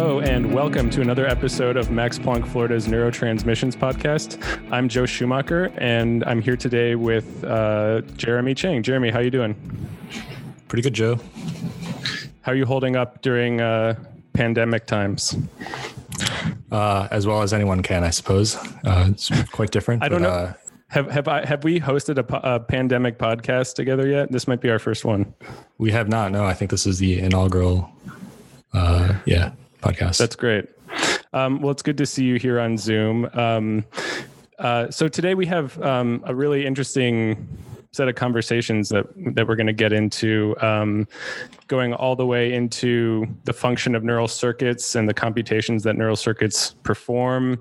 Hello, and welcome to another episode of Max Planck Florida's Neurotransmissions Podcast. I'm Joe Schumacher, and I'm here today with uh, Jeremy Chang. Jeremy, how you doing? Pretty good, Joe. How are you holding up during uh, pandemic times? Uh, as well as anyone can, I suppose. Uh, it's quite different. I don't but, know. Uh, Have have I have we hosted a, po- a pandemic podcast together yet? This might be our first one. we have not. No, I think this is the inaugural. Uh, yeah, podcast. That's great. Um, well, it's good to see you here on Zoom. Um, uh, so today we have um, a really interesting set of conversations that that we're going to get into, um, going all the way into the function of neural circuits and the computations that neural circuits perform,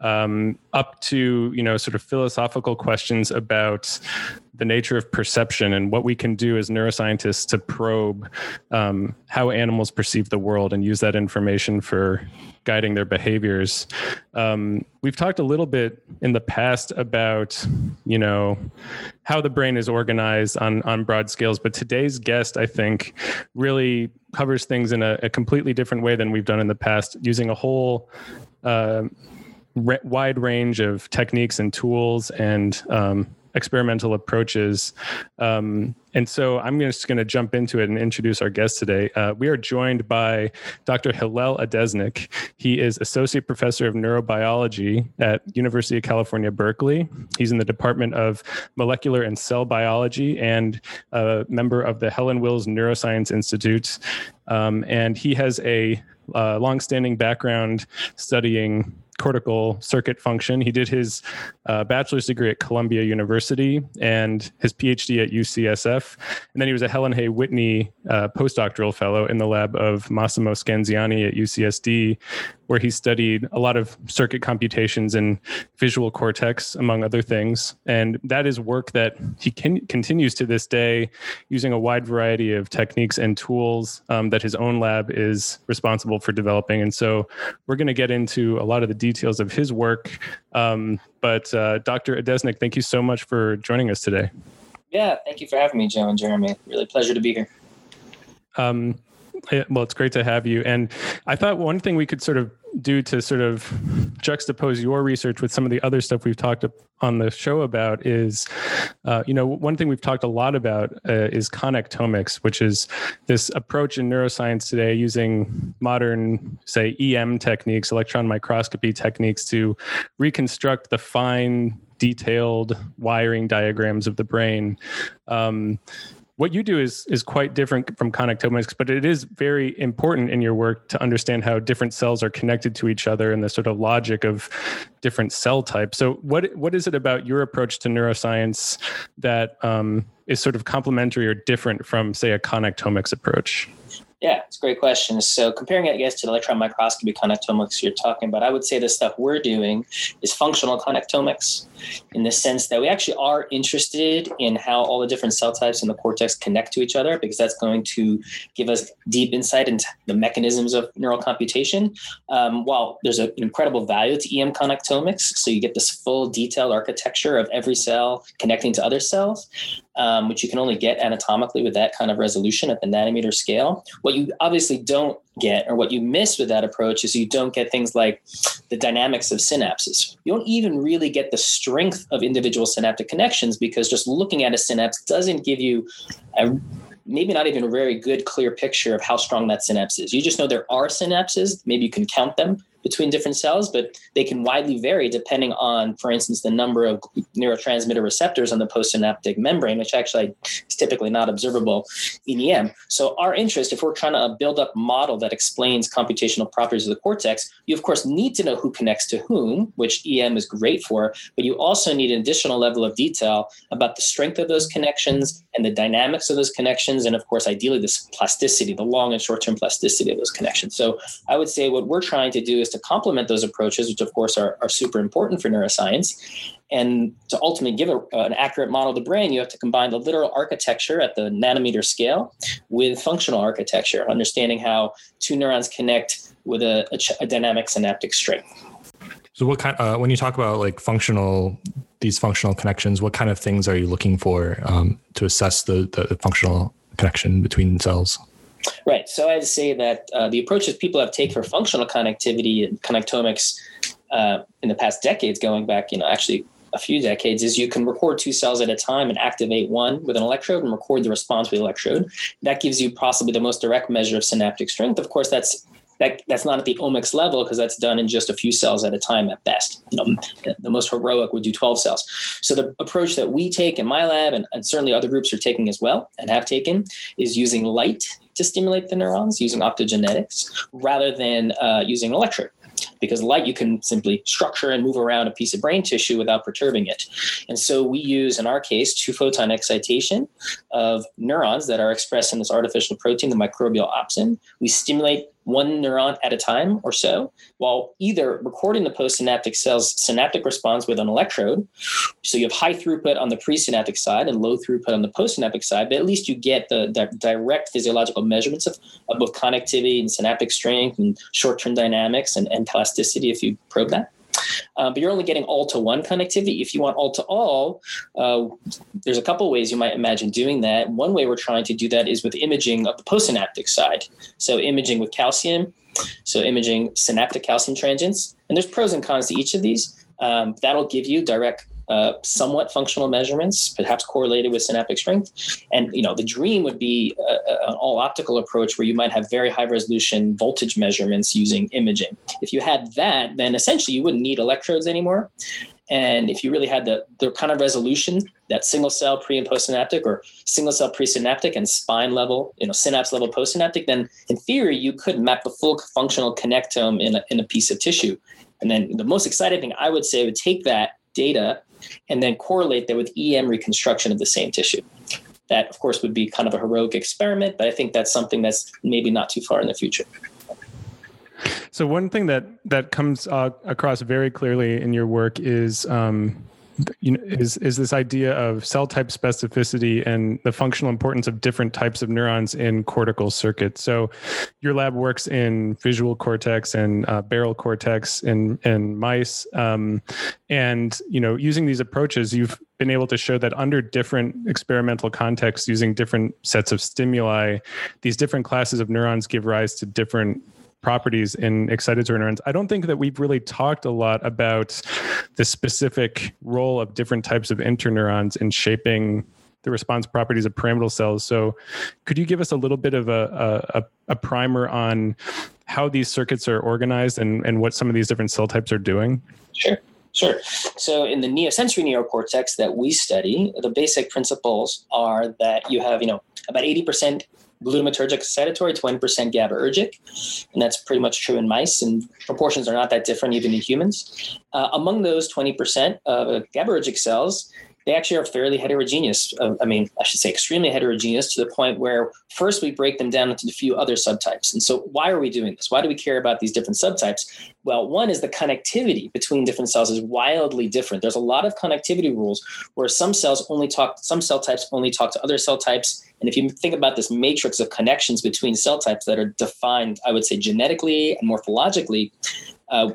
um, up to you know sort of philosophical questions about the nature of perception and what we can do as neuroscientists to probe um, how animals perceive the world and use that information for guiding their behaviors. Um, we've talked a little bit in the past about, you know, how the brain is organized on on broad scales, but today's guest, I think, really covers things in a, a completely different way than we've done in the past, using a whole. Uh, wide range of techniques and tools and um, experimental approaches. Um, and so I'm just going to jump into it and introduce our guest today. Uh, we are joined by Dr. Hillel Adesnik. He is Associate Professor of Neurobiology at University of California, Berkeley. He's in the Department of Molecular and Cell Biology and a member of the Helen Wills Neuroscience Institute. Um, and he has a uh, longstanding background studying cortical circuit function. He did his uh, bachelor's degree at Columbia University and his PhD at UCSF. And then he was a Helen Hay Whitney uh, postdoctoral fellow in the lab of Massimo Scanziani at UCSD, where he studied a lot of circuit computations and visual cortex, among other things. And that is work that he can, continues to this day using a wide variety of techniques and tools um, that his own lab is responsible for developing. And so we're going to get into a lot of the details of his work. Um, but uh, Dr. Adesnik, thank you so much for joining us today. Yeah, thank you for having me, Joe and Jeremy. Really pleasure to be here. Um, well, it's great to have you. And I thought one thing we could sort of do to sort of juxtapose your research with some of the other stuff we've talked on the show about is, uh, you know, one thing we've talked a lot about uh, is connectomics, which is this approach in neuroscience today using modern, say, EM techniques, electron microscopy techniques to reconstruct the fine, detailed wiring diagrams of the brain. Um, what you do is is quite different from connectomics, but it is very important in your work to understand how different cells are connected to each other and the sort of logic of different cell types. So, what what is it about your approach to neuroscience that um, is sort of complementary or different from, say, a connectomics approach? Yeah, it's a great question. So comparing it, I guess, to the electron microscopy connectomics you're talking about, I would say the stuff we're doing is functional connectomics in the sense that we actually are interested in how all the different cell types in the cortex connect to each other because that's going to give us deep insight into the mechanisms of neural computation. Um, while there's an incredible value to EM connectomics, so you get this full detailed architecture of every cell connecting to other cells, um, which you can only get anatomically with that kind of resolution at the nanometer scale. What you obviously don't get, or what you miss with that approach, is you don't get things like the dynamics of synapses. You don't even really get the strength of individual synaptic connections because just looking at a synapse doesn't give you a maybe not even a very good clear picture of how strong that synapse is. You just know there are synapses, maybe you can count them between different cells, but they can widely vary depending on, for instance, the number of neurotransmitter receptors on the postsynaptic membrane, which actually is typically not observable in EM. So, our interest, if we're trying to build up a model that explains computational properties of the cortex, you of course need to know who connects to whom, which EM is great for, but you also need an additional level of detail about the strength of those connections and the dynamics of those connections, and of course, ideally, this plasticity, the long and short term plasticity of those connections. So, I would say what we're trying to do is to complement those approaches, which of course are, are super important for neuroscience. And to ultimately give a, an accurate model of the brain, you have to combine the literal architecture at the nanometer scale with functional architecture, understanding how two neurons connect with a, a, a dynamic synaptic strength. So, what kind? Uh, when you talk about like functional, these functional connections, what kind of things are you looking for um, to assess the, the functional connection between cells? Right. So I'd say that uh, the approaches people have taken for functional connectivity and connectomics uh, in the past decades, going back, you know, actually a few decades, is you can record two cells at a time and activate one with an electrode and record the response with the electrode. That gives you possibly the most direct measure of synaptic strength. Of course, that's that, that's not at the omics level because that's done in just a few cells at a time at best. You know, the most heroic would do 12 cells. So the approach that we take in my lab, and, and certainly other groups are taking as well and have taken, is using light to stimulate the neurons using optogenetics rather than uh, using an electrode because light you can simply structure and move around a piece of brain tissue without perturbing it. And so we use, in our case, two photon excitation of neurons that are expressed in this artificial protein, the microbial opsin. We stimulate one neuron at a time or so, while either recording the postsynaptic cell's synaptic response with an electrode. So you have high throughput on the presynaptic side and low throughput on the postsynaptic side, but at least you get the, the direct physiological measurements of, of, both connectivity and synaptic strength and short term dynamics and, and plasticity if you probe that. Uh, but you're only getting all to one connectivity. If you want all to all, uh, there's a couple ways you might imagine doing that. One way we're trying to do that is with imaging of the postsynaptic side. So imaging with calcium, so imaging synaptic calcium transients. And there's pros and cons to each of these. Um, that'll give you direct uh, somewhat functional measurements, perhaps correlated with synaptic strength. And you know, the dream would be a, a, an all optical approach where you might have very high resolution voltage measurements using imaging. If you had that, then essentially you wouldn't need electrodes anymore. And if you really had the, the kind of resolution that single cell pre and postsynaptic or single cell presynaptic and spine level, you know, synapse level postsynaptic, then in theory, you could map the full functional connectome in a, in a piece of tissue. And then the most exciting thing I would say would take that data and then correlate that with EM reconstruction of the same tissue. That, of course, would be kind of a heroic experiment, but I think that's something that's maybe not too far in the future. So one thing that that comes uh, across very clearly in your work is um, you know, is is this idea of cell type specificity and the functional importance of different types of neurons in cortical circuits. So, your lab works in visual cortex and uh, barrel cortex in in mice, um, and you know, using these approaches, you've been able to show that under different experimental contexts, using different sets of stimuli, these different classes of neurons give rise to different properties in excited neurons. I don't think that we've really talked a lot about the specific role of different types of interneurons in shaping the response properties of pyramidal cells. So, could you give us a little bit of a, a, a primer on how these circuits are organized and, and what some of these different cell types are doing? Sure. Sure. So, in the neosensory neocortex that we study, the basic principles are that you have, you know, about 80% glutamatergic excitatory, 20% GABAergic. And that's pretty much true in mice, and proportions are not that different even in humans. Uh, among those 20% of GABAergic cells, they actually are fairly heterogeneous. Uh, I mean, I should say extremely heterogeneous to the point where first we break them down into a few other subtypes. And so, why are we doing this? Why do we care about these different subtypes? Well, one is the connectivity between different cells is wildly different. There's a lot of connectivity rules where some cells only talk, some cell types only talk to other cell types. And if you think about this matrix of connections between cell types that are defined, I would say genetically and morphologically, uh,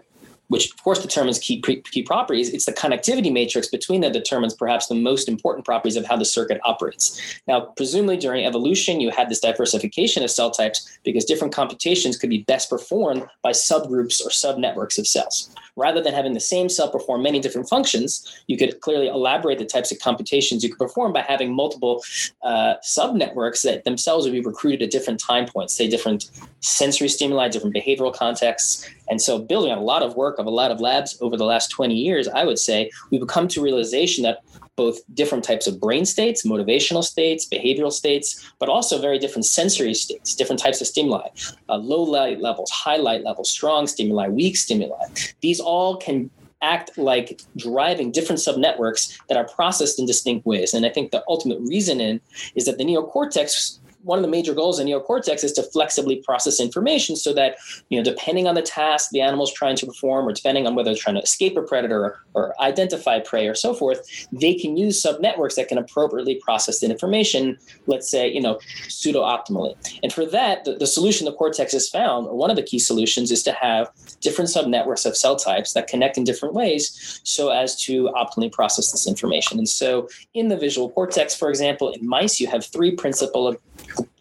which of course determines key, key properties, it's the connectivity matrix between that determines perhaps the most important properties of how the circuit operates. Now, presumably during evolution, you had this diversification of cell types because different computations could be best performed by subgroups or subnetworks of cells. Rather than having the same cell perform many different functions, you could clearly elaborate the types of computations you could perform by having multiple uh, subnetworks that themselves would be recruited at different time points, say different sensory stimuli, different behavioral contexts. And so, building on a lot of work of a lot of labs over the last 20 years, I would say we've come to realization that both different types of brain states, motivational states, behavioral states, but also very different sensory states, different types of stimuli, uh, low light levels, high light levels, strong stimuli, weak stimuli. These all can act like driving different subnetworks that are processed in distinct ways. And I think the ultimate reason in is that the neocortex one of the major goals in neocortex is to flexibly process information so that, you know, depending on the task the animal is trying to perform or depending on whether it's trying to escape a predator or, or identify prey or so forth, they can use subnetworks that can appropriately process the information, let's say, you know, pseudo optimally. And for that, the, the solution the cortex has found, or one of the key solutions, is to have different subnetworks of cell types that connect in different ways so as to optimally process this information. And so in the visual cortex, for example, in mice, you have three principal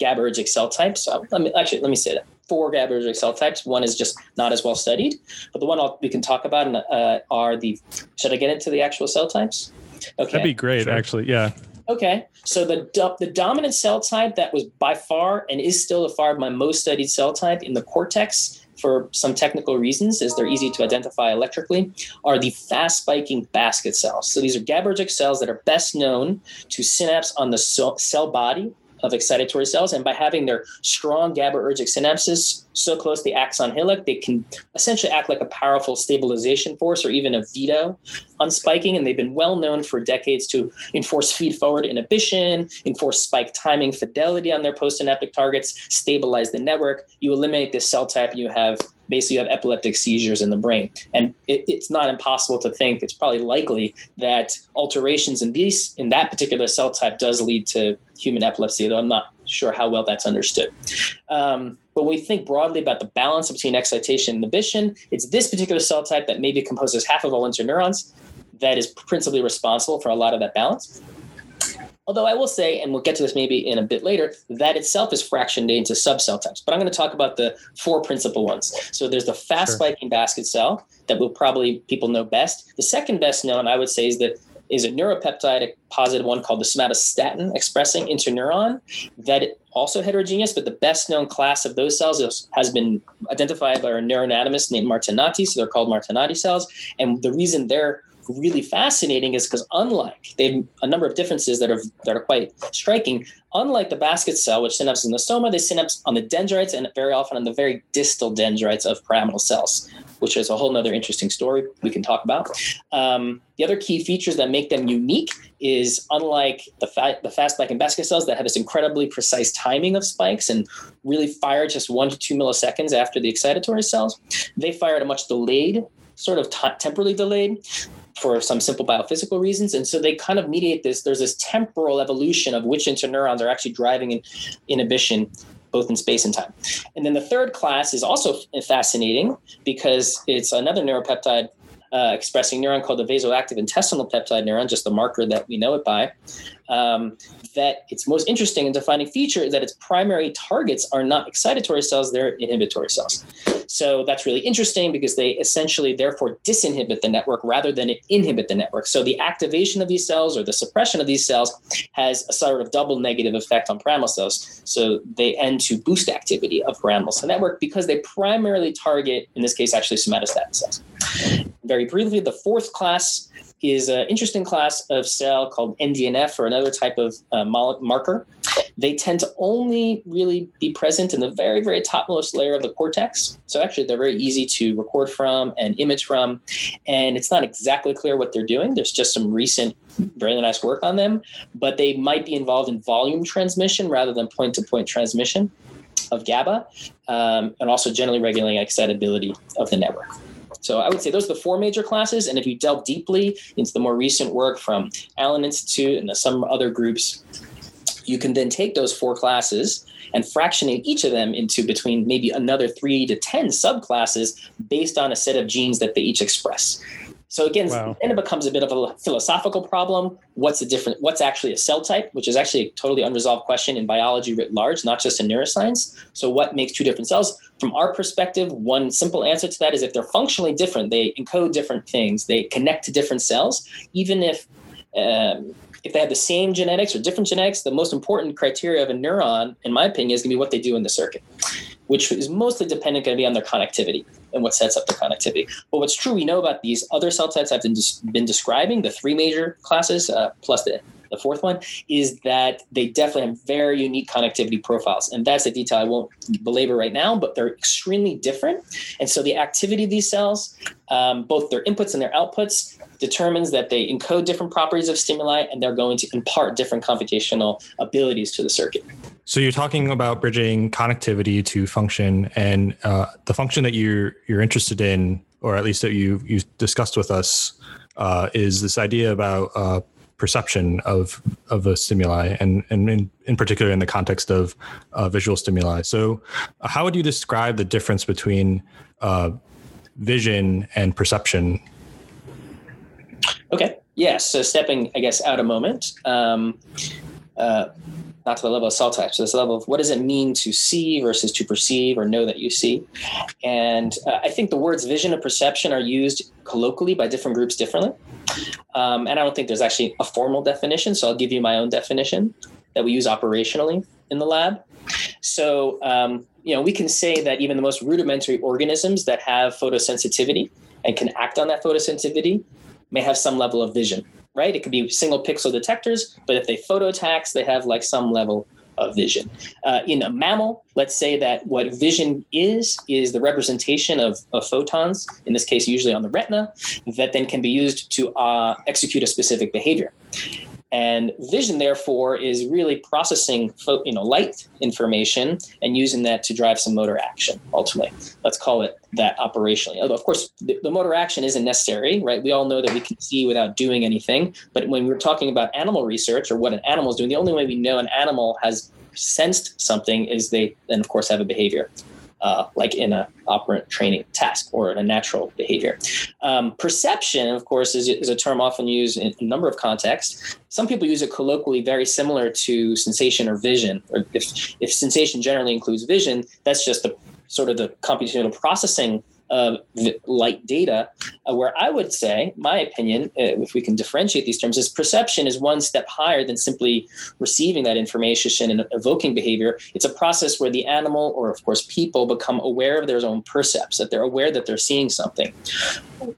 GABAergic cell types. So let me actually let me say that four GABAergic cell types. One is just not as well studied, but the one I'll, we can talk about uh, are the. Should I get into the actual cell types? Okay, that'd be great. Sure. Actually, yeah. Okay, so the the dominant cell type that was by far and is still the far my most studied cell type in the cortex for some technical reasons, as they're easy to identify electrically, are the fast spiking basket cells. So these are GABAergic cells that are best known to synapse on the cell body of excitatory cells. And by having their strong GABAergic synapses so close to the axon hillock, they can essentially act like a powerful stabilization force or even a veto on spiking. And they've been well known for decades to enforce feed forward inhibition, enforce spike timing fidelity on their postsynaptic targets, stabilize the network. You eliminate this cell type, you have basically you have epileptic seizures in the brain. And it, it's not impossible to think, it's probably likely that alterations in these in that particular cell type does lead to human epilepsy, though I'm not sure how well that's understood. Um, but when we think broadly about the balance between excitation and inhibition, it's this particular cell type that maybe composes half of all interneurons that is principally responsible for a lot of that balance. Although I will say, and we'll get to this maybe in a bit later, that itself is fractioned into subcell types. But I'm going to talk about the four principal ones. So there's the fast spiking sure. basket cell that will probably people know best. The second best known, I would say, is that is a neuropeptide, positive one called the somatostatin expressing interneuron that also heterogeneous, but the best known class of those cells is, has been identified by a neuroanatomist named Martinotti. So they're called Martinotti cells. And the reason they're really fascinating is because unlike they have a number of differences that are that are quite striking. Unlike the basket cell, which synapses in the soma, they synapse on the dendrites and very often on the very distal dendrites of pyramidal cells, which is a whole other interesting story we can talk about. Um, the other key features that make them unique is unlike the, fa- the fast spike and basket cells that have this incredibly precise timing of spikes and really fire just one to two milliseconds after the excitatory cells, they fire at a much delayed sort of t- temporally delayed for some simple biophysical reasons. And so they kind of mediate this. There's this temporal evolution of which interneurons are actually driving in inhibition both in space and time. And then the third class is also fascinating because it's another neuropeptide uh, expressing neuron called the vasoactive intestinal peptide neuron, just the marker that we know it by. Um, that its most interesting and defining feature is that its primary targets are not excitatory cells, they're inhibitory cells. So that's really interesting because they essentially therefore disinhibit the network rather than inhibit the network. So the activation of these cells or the suppression of these cells has a sort of double negative effect on pyramidal cells. So they end to boost activity of pyramidal cell network because they primarily target, in this case, actually somatostatin cells. Very briefly, the fourth class is an interesting class of cell called NDNF or another type of uh, marker. They tend to only really be present in the very, very topmost layer of the cortex. So actually, they're very easy to record from and image from. And it's not exactly clear what they're doing. There's just some recent, very nice work on them, but they might be involved in volume transmission rather than point to point transmission of GABA, um, and also generally regulating excitability of the network. So I would say those are the four major classes. And if you delve deeply into the more recent work from Allen Institute and some other groups, you can then take those four classes and fractionate each of them into between maybe another three to 10 subclasses based on a set of genes that they each express. So again, wow. then it becomes a bit of a philosophical problem. What's the different? What's actually a cell type, which is actually a totally unresolved question in biology writ large, not just in neuroscience. So what makes two different cells? From our perspective, one simple answer to that is if they're functionally different, they encode different things, they connect to different cells, even if um, if they have the same genetics or different genetics, the most important criteria of a neuron, in my opinion, is going to be what they do in the circuit, which is mostly dependent going to be on their connectivity and what sets up the connectivity. But what's true, we know about these other cell types I've been, been describing, the three major classes uh, plus the the fourth one is that they definitely have very unique connectivity profiles. And that's a detail I won't belabor right now, but they're extremely different. And so the activity of these cells, um, both their inputs and their outputs, determines that they encode different properties of stimuli and they're going to impart different computational abilities to the circuit. So you're talking about bridging connectivity to function, and uh, the function that you're you're interested in, or at least that you you discussed with us, uh, is this idea about uh, perception of of a stimuli, and and in, in particular in the context of uh, visual stimuli. So, uh, how would you describe the difference between uh, vision and perception Okay. Yes. So stepping, I guess, out a moment. Um, not to the level of cell type. So this level of what does it mean to see versus to perceive or know that you see. And uh, I think the words vision and perception are used colloquially by different groups differently. Um, and I don't think there's actually a formal definition. So I'll give you my own definition that we use operationally in the lab. So, um, you know, we can say that even the most rudimentary organisms that have photosensitivity and can act on that photosensitivity may have some level of vision right? It could be single pixel detectors, but if they photo tax, they have like some level of vision. Uh, in a mammal, let's say that what vision is, is the representation of, of, photons, in this case, usually on the retina, that then can be used to uh, execute a specific behavior. And vision, therefore, is really processing you know, light information and using that to drive some motor action, ultimately. Let's call it that operationally. Although, of course, the, the motor action isn't necessary, right? We all know that we can see without doing anything. But when we're talking about animal research or what an animal is doing, the only way we know an animal has sensed something is they then, of course, have a behavior uh, like in a operant training task or in a natural behavior. Um, perception, of course, is, is, a term often used in a number of contexts. Some people use it colloquially very similar to sensation or vision. Or if, if sensation generally includes vision, that's just the sort of the computational processing of light data, uh, where I would say, my opinion, uh, if we can differentiate these terms, is perception is one step higher than simply receiving that information and evoking behavior. It's a process where the animal, or of course people, become aware of their own percepts, that they're aware that they're seeing something,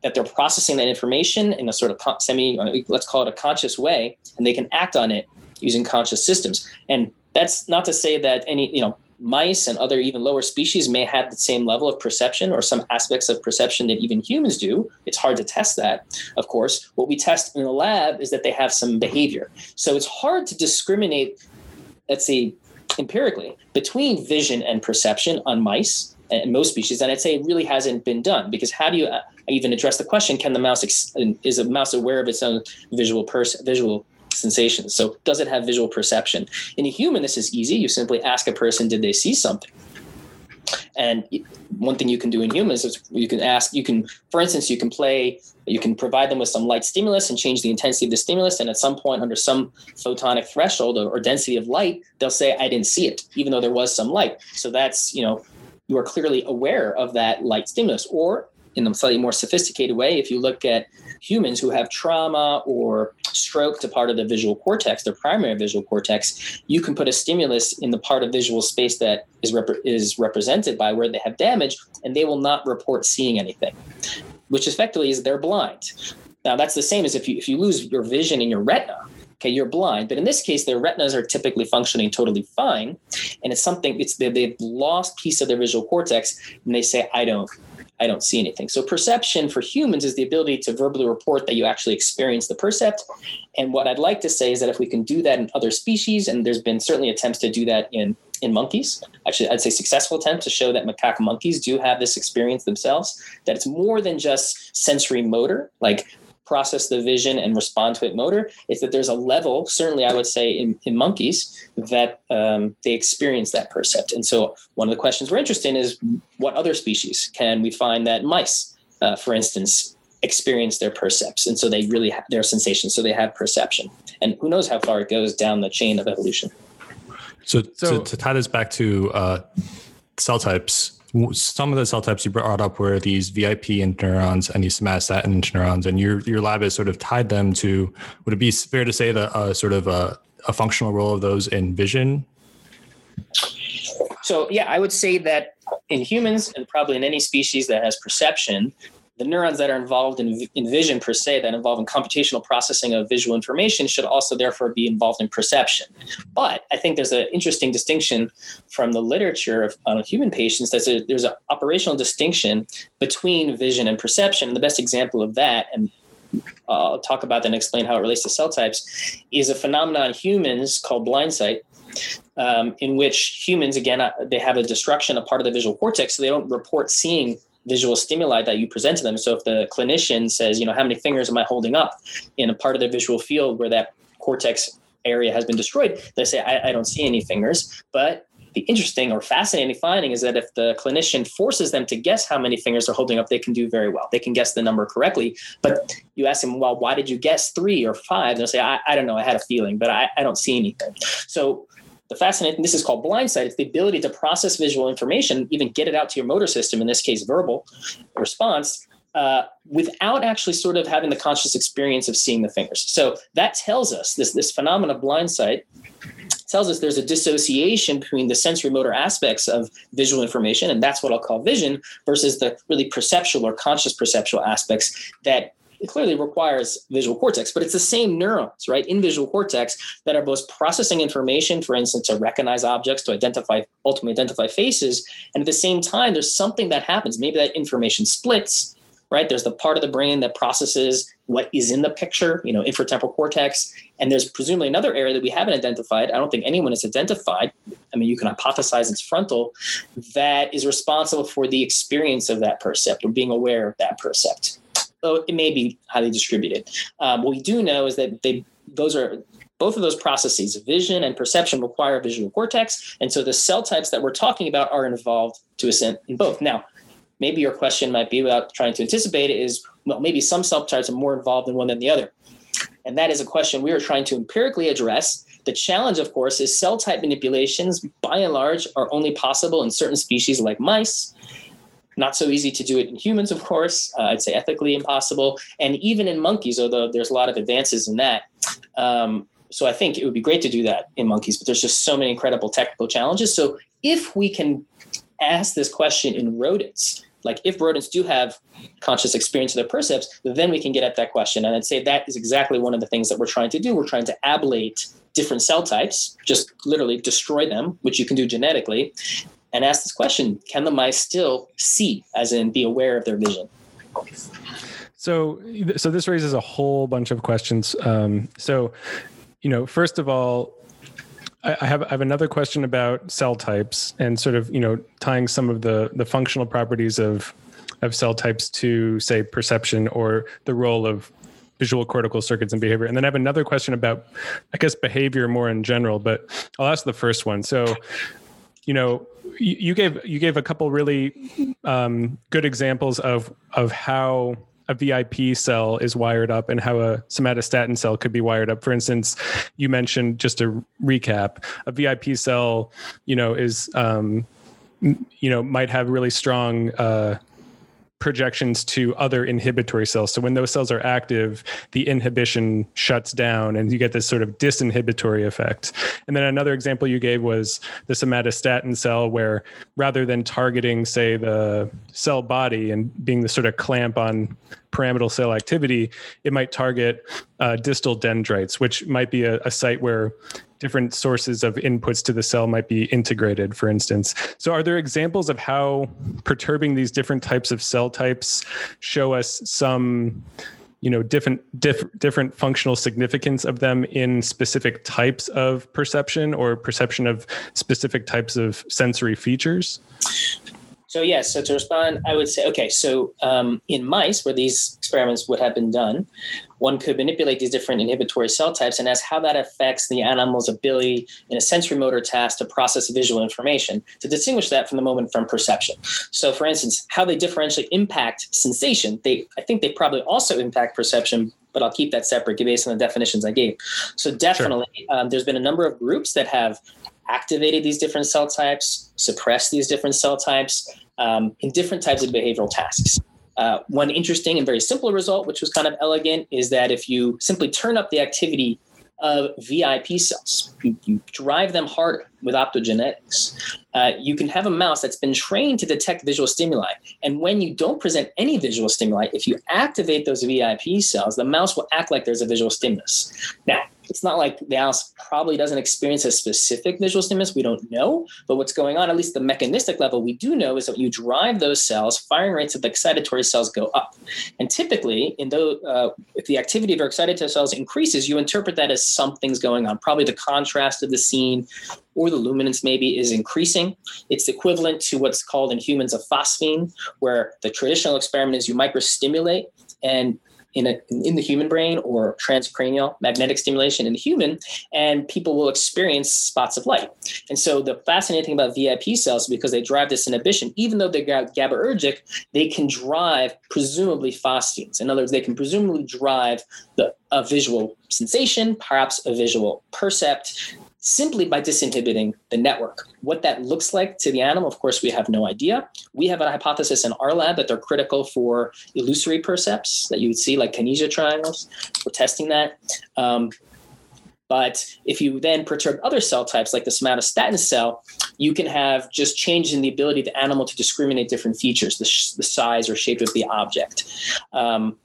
that they're processing that information in a sort of semi, uh, let's call it a conscious way, and they can act on it using conscious systems. And that's not to say that any, you know, mice and other even lower species may have the same level of perception or some aspects of perception that even humans do. It's hard to test that, of course. What we test in the lab is that they have some behavior. So it's hard to discriminate, let's say, empirically between vision and perception on mice and most species. And I'd say it really hasn't been done because how do you uh, even address the question? Can the mouse ex- is a mouse aware of its own visual pers- visual sensations. So, does it have visual perception? In a human, this is easy. You simply ask a person, did they see something? And one thing you can do in humans is you can ask, you can, for instance, you can play, you can provide them with some light stimulus and change the intensity of the stimulus. And at some point, under some photonic threshold or, or density of light, they'll say, I didn't see it, even though there was some light. So that's, you know, you are clearly aware of that light stimulus. Or in a slightly more sophisticated way, if you look at humans who have trauma or stroke to part of the visual cortex, their primary visual cortex, you can put a stimulus in the part of visual space that is, rep- is represented by where they have damage, and they will not report seeing anything, which effectively is they're blind. Now, that's the same as if you, if you lose your vision in your retina, okay, you're blind. But in this case, their retinas are typically functioning totally fine. And it's something, it's they've lost piece of their visual cortex, and they say, I don't I don't see anything. So perception for humans is the ability to verbally report that you actually experience the percept. And what I'd like to say is that if we can do that in other species, and there's been certainly attempts to do that in in monkeys, actually I'd say successful attempts to show that macaque monkeys do have this experience themselves, that it's more than just sensory motor, like process the vision and respond to it motor is that there's a level certainly i would say in, in monkeys that um, they experience that percept. And so one of the questions we're interested in is what other species can we find that mice uh, for instance experience their percepts? And so they really have their sensations so they have perception. And who knows how far it goes down the chain of evolution. So, so to, to tie this back to uh, cell types some of the cell types you brought up were these VIP interneurons and these somatostatin interneurons, and your your lab has sort of tied them to. Would it be fair to say that uh, sort of a, a functional role of those in vision? So yeah, I would say that in humans and probably in any species that has perception, the neurons that are involved in, in vision per se that involve in computational processing of visual information should also therefore be involved in perception. But i think there's an interesting distinction from the literature of on human patients. There's, a, there's an operational distinction between vision and perception. And the best example of that and I'll talk about that and explain how it relates to cell types, is a phenomenon in humans called blind sight, um, in which humans, again, uh, they have a destruction of part of the visual cortex, so they don't report seeing visual stimuli that you present to them. So if the clinician says, you know, how many fingers am I holding up in a part of the visual field where that cortex area has been destroyed, they say, I, I don't see any fingers. But the interesting or fascinating finding is that if the clinician forces them to guess how many fingers they're holding up, they can do very well. They can guess the number correctly. But you ask them, well, why did you guess three or five? They'll say, I, I don't know. I had a feeling, but I, I don't see anything. So the fascinating this is called blind sight it's the ability to process visual information even get it out to your motor system in this case verbal response uh, without actually sort of having the conscious experience of seeing the fingers. So that tells us this this phenomenon of blind sight tells us there's a dissociation between the sensory motor aspects of visual information, and that's what I'll call vision, versus the really perceptual or conscious perceptual aspects that clearly requires visual cortex, but it's the same neurons, right, in visual cortex that are both processing information, for instance, to recognize objects, to identify, ultimately identify faces. And at the same time, there's something that happens. Maybe that information splits right? There's the part of the brain that processes what is in the picture, you know, inferotemporal cortex. And there's presumably another area that we haven't identified. I don't think anyone has identified. I mean, you can hypothesize it's frontal, that is responsible for the experience of that percept or being aware of that percept. So it may be highly distributed. Um, what we do know is that they those are both of those processes, vision and perception, require visual cortex. And so the cell types that we're talking about are involved to ascend in both. Now, maybe your question might be without trying to anticipate it is well maybe some cell types are more involved in one than the other and that is a question we are trying to empirically address the challenge of course is cell type manipulations by and large are only possible in certain species like mice not so easy to do it in humans of course uh, i'd say ethically impossible and even in monkeys although there's a lot of advances in that um, so i think it would be great to do that in monkeys but there's just so many incredible technical challenges so if we can ask this question in rodents like if rodents do have conscious experience of their percepts, then we can get at that question. And I'd say that is exactly one of the things that we're trying to do. We're trying to ablate different cell types, just literally destroy them, which you can do genetically, and ask this question: Can the mice still see, as in be aware of their vision? So, so this raises a whole bunch of questions. Um, so, you know, first of all, I have I have another question about cell types and sort of you know tying some of the the functional properties of of cell types to say perception or the role of visual cortical circuits and behavior. And then I have another question about I guess behavior more in general, but I'll ask the first one. So, you know, you, gave you gave a couple really um, good examples of of how a VIP cell is wired up and how a somatostatin cell could be wired up. For instance, you mentioned just to recap, a VIP cell, you know, is um, you know might have really strong uh, projections to other inhibitory cells. So when those cells are active, the inhibition shuts down and you get this sort of disinhibitory effect. And then another example you gave was the somatostatin cell, where rather than targeting, say, the cell body and being the sort of clamp on pyramidal cell activity, it might target uh, distal dendrites, which might be a, a site where different sources of inputs to the cell might be integrated, for instance. So, are there examples of how perturbing these different types of cell types show us some? you know different diff, different functional significance of them in specific types of perception or perception of specific types of sensory features so yes, so to respond, I would say, okay, so um, in mice where these experiments would have been done, one could manipulate these different inhibitory cell types and ask how that affects the animal's ability in a sensory motor task to process visual information, to distinguish that from the moment from perception. So for instance, how they differentially impact sensation, they I think they probably also impact perception, but I'll keep that separate based on the definitions I gave. So definitely, sure. um, there's been a number of groups that have activated these different cell types, suppressed these different cell types, um, in different types of behavioral tasks. Uh, one interesting and very simple result, which was kind of elegant, is that if you simply turn up the activity of VIP cells, you, you drive them harder with optogenetics, uh, you can have a mouse that's been trained to detect visual stimuli. And when you don't present any visual stimuli, if you activate those VIP cells, the mouse will act like there's a visual stimulus. Now, it's not like the mouse probably doesn't experience a specific visual stimulus. We don't know. But what's going on, at least the mechanistic level, we do know is that when you drive those cells, firing rates of the excitatory cells go up. And typically, in those, uh, if the activity of your excitatory cells increases, you interpret that as something's going on. Probably the contrast of the scene or the luminance maybe is increasing. It's equivalent to what's called in humans a phosphene, where the traditional experiment is you microstimulate and in, a, in the human brain or transcranial magnetic stimulation in the human, and people will experience spots of light. And so the fascinating thing about VIP cells, because they drive this inhibition, even though they're GABAergic, they can drive presumably phosphenes. In other words, they can presumably drive the, a visual sensation, perhaps a visual percept, simply by disinhibiting the network. What that looks like to the animal, of course, we have no idea. We have a hypothesis in our lab that they're critical for illusory percepts that you would see, like Kanizsa triangles. We're testing that. Um, but if you then perturb other cell types like the somatostatin cell, you can have just change in the ability of the animal to discriminate different features, the, sh- the size or shape of the object. Um,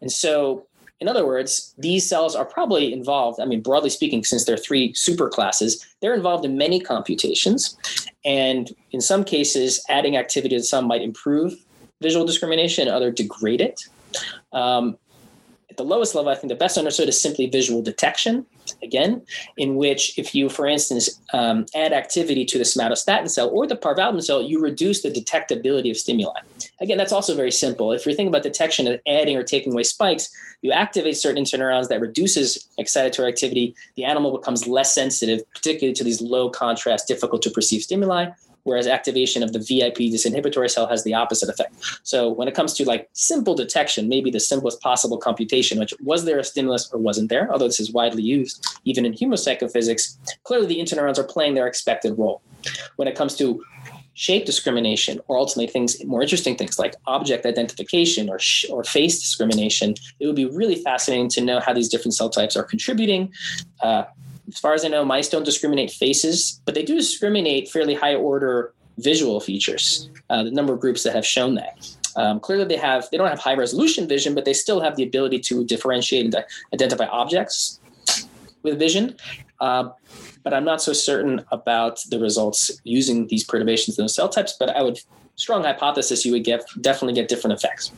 and so in other words, these cells are probably involved, I mean, broadly speaking, since they're three superclasses, they're involved in many computations. And in some cases, adding activity to some might improve visual discrimination, other degrade it. Um, at the lowest level, I think the best understood is simply visual detection, again, in which if you, for instance, um, add activity to the somatostatin cell or the parvalbumin cell, you reduce the detectability of stimuli. Again, that's also very simple. If you're thinking about detection of adding or taking away spikes, you activate certain interneurons that reduces excitatory activity. The animal becomes less sensitive, particularly to these low contrast, difficult to perceive stimuli whereas activation of the VIP disinhibitory cell has the opposite effect. So when it comes to like simple detection, maybe the simplest possible computation, which was there a stimulus or wasn't there, although this is widely used even in human psychophysics, clearly the interneurons are playing their expected role. When it comes to shape discrimination or ultimately things more interesting things like object identification or sh- or face discrimination it would be really fascinating to know how these different cell types are contributing uh, as far as I know, mice don't discriminate faces, but they do discriminate fairly high order visual features. Uh, the number of groups that have shown that. Um, clearly, they have they don't have high resolution vision, but they still have the ability to differentiate and identify objects with vision. Uh, but I'm not so certain about the results using these perturbations in those cell types. But I would strong hypothesis you would get definitely get different effects.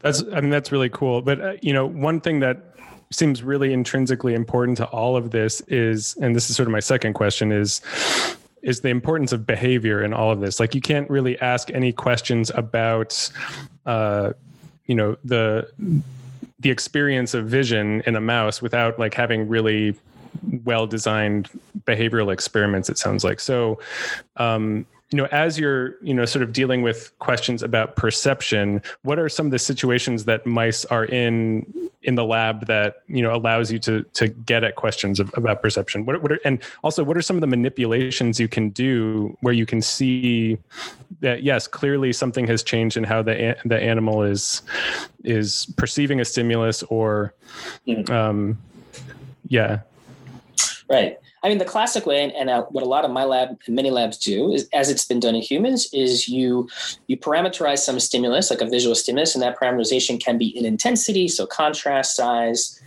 That's I mean that's really cool. But uh, you know one thing that seems really intrinsically important to all of this is, and this is sort of my second question is, is the importance of behavior in all of this. Like you can't really ask any questions about, uh, you know, the the experience of vision in a mouse without like having really well designed behavioral experiments. It sounds like so. Um, you know as you're you know sort of dealing with questions about perception what are some of the situations that mice are in in the lab that you know allows you to to get at questions of, about perception? What, what are, and also what are some of the manipulations you can do where you can see that yes clearly something has changed in how the the animal is is perceiving a stimulus or mm-hmm. um yeah. Right I mean, the classic way, and, uh, what a lot of my lab and many labs do, is as it's been done in humans, is you you parameterize some stimulus, like a visual stimulus, and that parameterization can be in intensity, so contrast, size,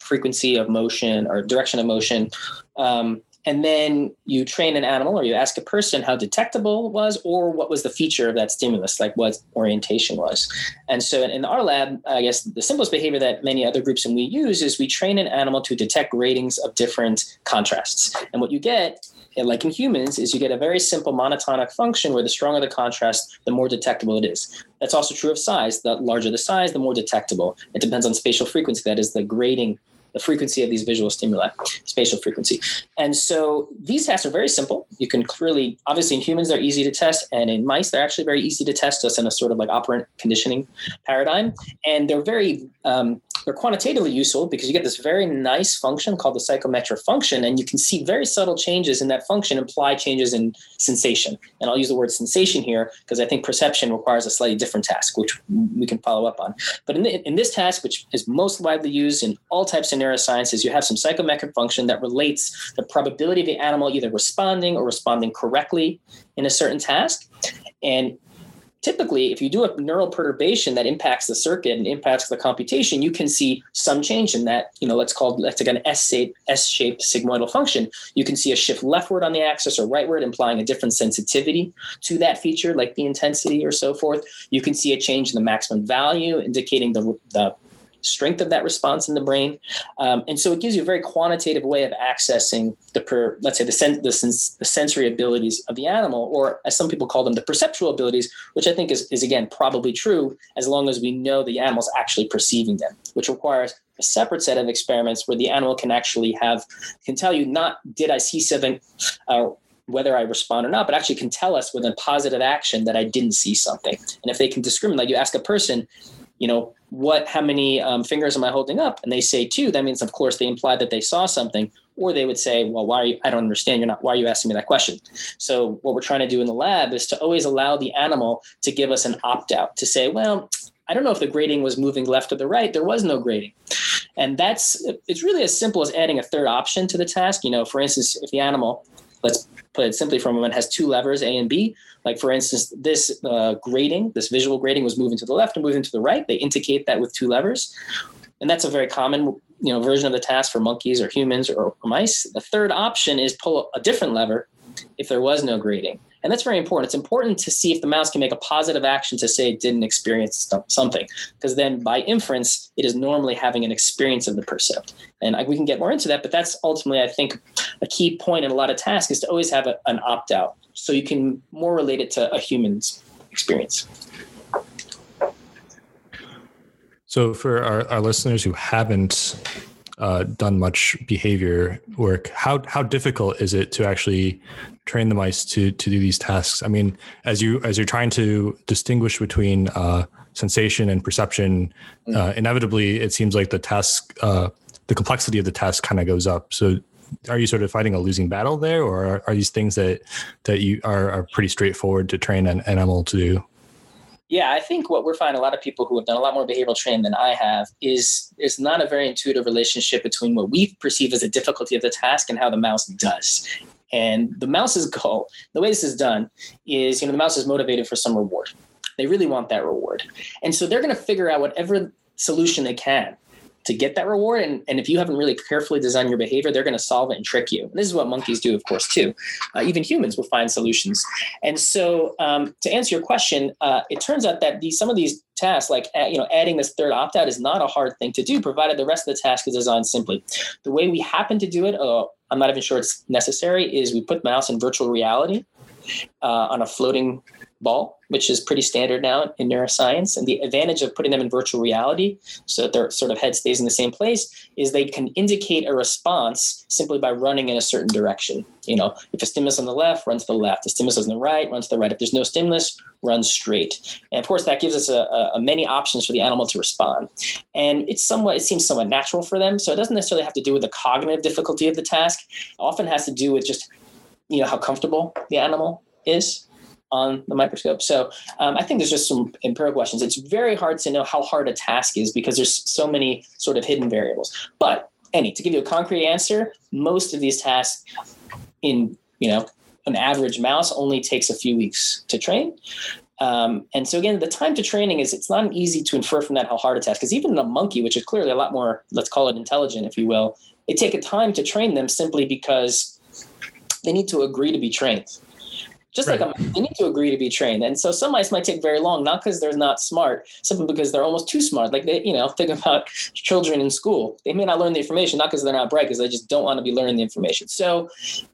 frequency of motion, or direction of motion. Um, and then you train an animal or you ask a person how detectable it was or what was the feature of that stimulus like what orientation was. And so in our lab i guess the simplest behavior that many other groups and we use is we train an animal to detect gratings of different contrasts. And what you get eh, like in humans is you get a very simple monotonic function where the stronger the contrast the more detectable it is. That's also true of size. The larger the size the more detectable. It depends on spatial frequency that is the grating the frequency of these visual stimuli, spatial frequency. And so these tests are very simple. You can clearly, obviously, in humans, they're easy to test, and in mice, they're actually very easy to test us in a sort of like operant conditioning paradigm. And they're very um, they're quantitatively useful because you get this very nice function called the psychometric function, and you can see very subtle changes in that function imply changes in sensation. And I'll use the word sensation here because I think perception requires a slightly different task, which we can follow up on. But in, the, in this task, which is most widely used in all types of neurosciences, you have some psychometric function that relates the probability of the animal either responding or responding correctly in a certain task. And typically if you do a neural perturbation that impacts the circuit and impacts the computation you can see some change in that you know let's call let's again s-shaped s-shaped sigmoidal function. You can see a shift leftward on the axis or rightward implying a different sensitivity to that feature like the intensity or so forth. You can see a change in the maximum value indicating the, the strength of that response in the brain. Um, and so it gives you a very quantitative way of accessing the, per, let's say, the, sen- the, sens- the, sensory abilities of the animal, or as some people call them, the perceptual abilities, which I think is, is, again, probably true as long as we know the animal's actually perceiving them, which requires a separate set of experiments where the animal can actually have, can tell you not, did I see something, uh, whether I respond or not, but actually can tell us with a positive action that I didn't see something. And if they can discriminate, like you ask a person, you know, what, how many um, fingers am I holding up? And they say two. That means, of course, they imply that they saw something. Or they would say, well, why are you, I don't understand. You're not, why are you asking me that question? So what we're trying to do in the lab is to always allow the animal to give us an opt out to say, well, I don't know if the grating was moving left or the right. There was no grating. And that's, it's really as simple as adding a third option to the task. You know, for instance, if the animal, let's put it simply for a moment, has two levers, A and B. Like for instance, this uh, grating, this visual grating was moving to the left and moving to the right. They indicate that with two levers. And that's a very common you know, version of the task for monkeys or humans or, or mice. The third option is pull a different lever if there was no grating. And that's very important. It's important to see if the mouse can make a positive action to say it didn't experience something, because then by inference, it is normally having an experience of the percept. And we can get more into that, but that's ultimately, I think, a key point in a lot of tasks is to always have a, an opt out so you can more relate it to a human's experience. So, for our, our listeners who haven't uh, done much behavior work. How how difficult is it to actually train the mice to to do these tasks? I mean, as you as you're trying to distinguish between uh, sensation and perception, mm. uh, inevitably it seems like the task, uh, the complexity of the task, kind of goes up. So, are you sort of fighting a losing battle there, or are, are these things that that you are, are pretty straightforward to train an animal to do? Yeah, I think what we're finding a lot of people who have done a lot more behavioral training than I have is is not a very intuitive relationship between what we perceive as the difficulty of the task and how the mouse does. And the mouse's goal, the way this is done, is you know the mouse is motivated for some reward. They really want that reward, and so they're going to figure out whatever solution they can to get that reward. And, and if you haven't really carefully designed your behavior, they're going to solve it and trick you. And this is what monkeys do, of course, too. Uh, even humans will find solutions. And so, um, to answer your question, uh, it turns out that these some of these tasks, like uh, you know, adding this third opt out, is not a hard thing to do, provided the rest of the task is designed simply. The way we happen to do it, uh, I'm not even sure it's necessary, is we put mouse in virtual reality uh, on a floating ball, which is pretty standard now in neuroscience. And the advantage of putting them in virtual reality, so that their sort of head stays in the same place, is they can indicate a response simply by running in a certain direction. You know, if a stimulus on the left, run to the left. If stimulus on the right, run to the right. If there's no stimulus, run straight. And of course, that gives us a, a many options for the animal to respond. And it's somewhat, it seems somewhat natural for them. So it doesn't necessarily have to do with the cognitive difficulty of the task. It often has to do with just, you know, how comfortable the animal is on the microscope. So um, I think there's just some empirical questions. It's very hard to know how hard a task is because there's so many sort of hidden variables. But any to give you a concrete answer, most of these tasks in you know an average mouse only takes a few weeks to train. Um, and so again, the time to training is it's not easy to infer from that how hard a task because even a monkey, which is clearly a lot more, let's call it intelligent, if you will, it take a time to train them simply because they need to agree to be trained just right. like a, they need to agree to be trained. And so some mice might take very long, not because they're not smart, simply because they're almost too smart. Like they, you know, think about children in school. They may not learn the information, not because they're not bright, because they just don't want to be learning the information. So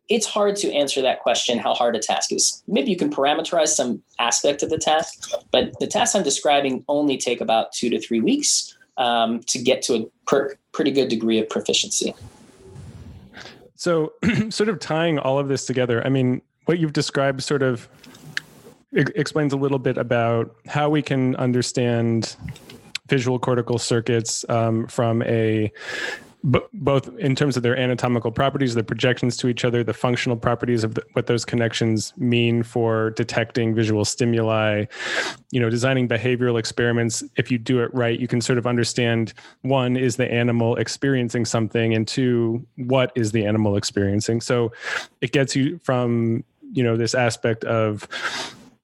it's hard to answer that question, how hard a task is. Maybe you can parameterize some aspect of the task, but the tasks I'm describing only take about two to three weeks um, to get to a per, pretty good degree of proficiency. So, sort of tying all of this together, I mean, what you've described sort of explains a little bit about how we can understand visual cortical circuits um, from a b- both in terms of their anatomical properties, their projections to each other, the functional properties of the, what those connections mean for detecting visual stimuli, you know, designing behavioral experiments. If you do it right, you can sort of understand one, is the animal experiencing something? And two, what is the animal experiencing? So it gets you from you know this aspect of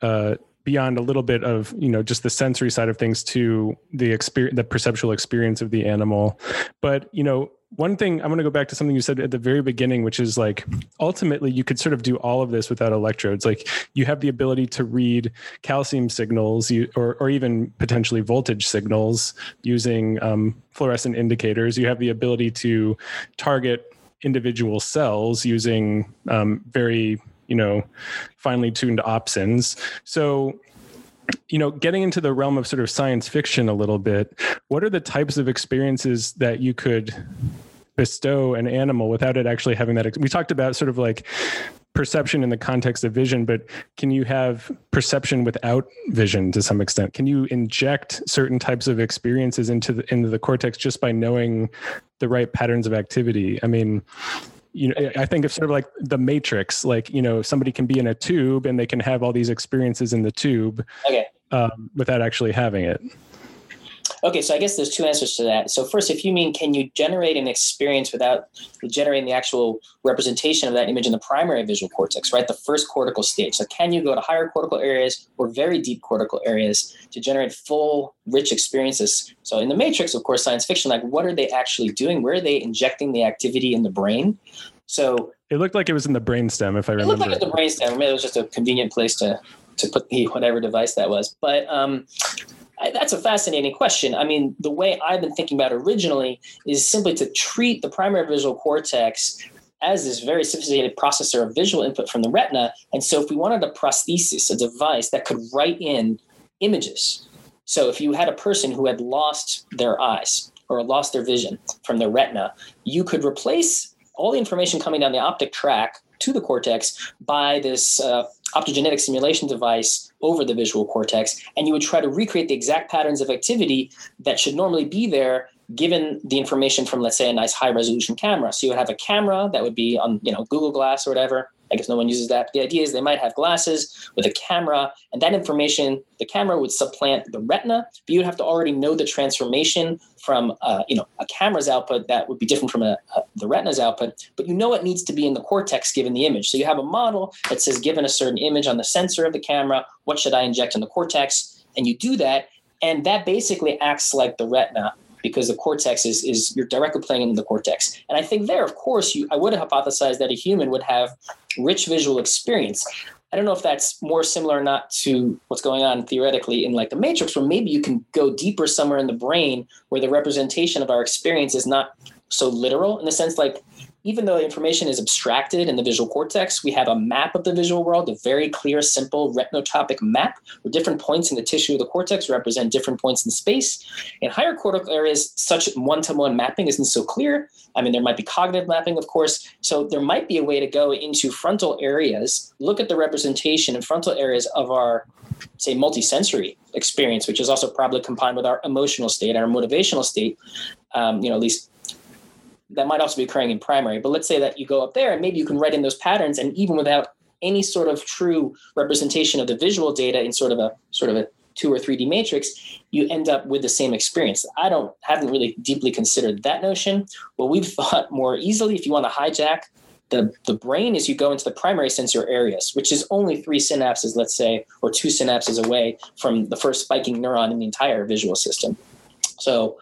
uh, beyond a little bit of you know just the sensory side of things to the experience the perceptual experience of the animal. But you know one thing i'm going to go back to something you said at the very beginning which is like ultimately you could sort of do all of this without electrodes. Like you have the ability to read calcium signals you, or, or even potentially voltage signals using um, fluorescent indicators. You have the ability to target individual cells using um, very you know finely tuned opsins so you know getting into the realm of sort of science fiction a little bit what are the types of experiences that you could bestow an animal without it actually having that we talked about sort of like perception in the context of vision, but can you have perception without vision to some extent? Can you inject certain types of experiences into the into the cortex just by knowing the right patterns of activity? I mean, you know, I think of sort of like the matrix, like, you know, somebody can be in a tube and they can have all these experiences in the tube okay. um, without actually having it. Okay, so I guess there's two answers to that. So first, if you mean can you generate an experience without generating the actual representation of that image in the primary visual cortex, right? The first cortical stage. So can you go to higher cortical areas or very deep cortical areas to generate full, rich experiences? So in the Matrix, of course, science fiction, like what are they actually doing? Where are they injecting the activity in the brain? So it looked like it was in the brainstem, if I remember. It looked like it was the brainstem. Maybe it was just a convenient place to to put the whatever device that was. But um, that's a fascinating question. I mean, the way I've been thinking about originally is simply to treat the primary visual cortex as this very sophisticated processor of visual input from the retina. And so, if we wanted a prosthesis, a device that could write in images, so if you had a person who had lost their eyes or lost their vision from their retina, you could replace all the information coming down the optic tract to the cortex by this uh, optogenetic simulation device over the visual cortex, and you would try to recreate the exact patterns of activity that should normally be there given the information from, let's say, a nice high resolution camera. So you would have a camera that would be on, you know, Google Glass or whatever, I guess no one uses that. The idea is they might have glasses with a camera, and that information, the camera would supplant the retina, but you'd have to already know the transformation from, uh, you know, a camera's output that would be different from a, a, the retina's output. But you know it needs to be in the cortex given the image. So you have a model that says, given a certain image on the sensor of the camera, what should I inject in the cortex? And you do that, and that basically acts like the retina because the cortex is is you're directly playing in the cortex. And I think there, of course, you I would hypothesize that a human would have rich visual experience. I don't know if that's more similar or not to what's going on theoretically in like the matrix, where maybe you can go deeper somewhere in the brain where the representation of our experience is not so literal in the sense like even though information is abstracted in the visual cortex, we have a map of the visual world, a very clear, simple retinotopic map where different points in the tissue of the cortex represent different points in space. In higher cortical areas, such one to one mapping isn't so clear. I mean, there might be cognitive mapping, of course. So there might be a way to go into frontal areas, look at the representation in frontal areas of our say multisensory experience, which is also probably combined with our emotional state, our motivational state. Um, you know, at least that might also be occurring in primary. But let's say that you go up there and maybe you can write in those patterns, and even without any sort of true representation of the visual data in sort of a sort of a two or 3D matrix, you end up with the same experience. I don't haven't really deeply considered that notion. What we've thought more easily, if you want to hijack the, the brain, is you go into the primary sensor areas, which is only three synapses, let's say, or two synapses away from the first spiking neuron in the entire visual system. So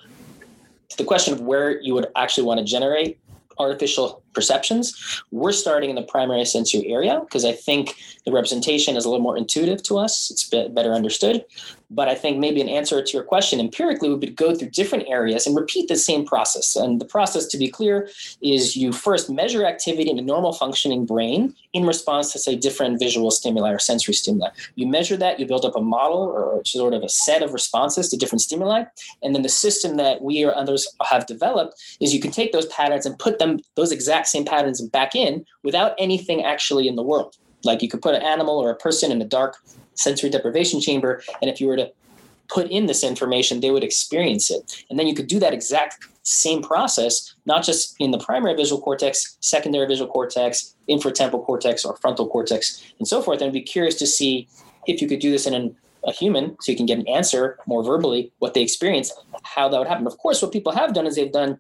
the question of where you would actually want to generate artificial perceptions. We're starting in the primary sensory area because I think the representation is a little more intuitive to us. It's better understood. But I think maybe an answer to your question empirically would be to go through different areas and repeat the same process. And the process, to be clear, is you first measure activity in a normal functioning brain in response to, say, different visual stimuli or sensory stimuli. You measure that, you build up a model or sort of a set of responses to different stimuli. And then the system that we or others have developed is you can take those patterns and put them, those exact same patterns, back in without anything actually in the world. Like you could put an animal or a person in a dark sensory deprivation chamber, and if you were to put in this information, they would experience it. And then you could do that exact same process, not just in the primary visual cortex, secondary visual cortex, inferotemporal cortex, or frontal cortex, and so forth. And I'd be curious to see if you could do this in an, a human so you can get an answer more verbally what they experience, how that would happen. Of course, what people have done is they've done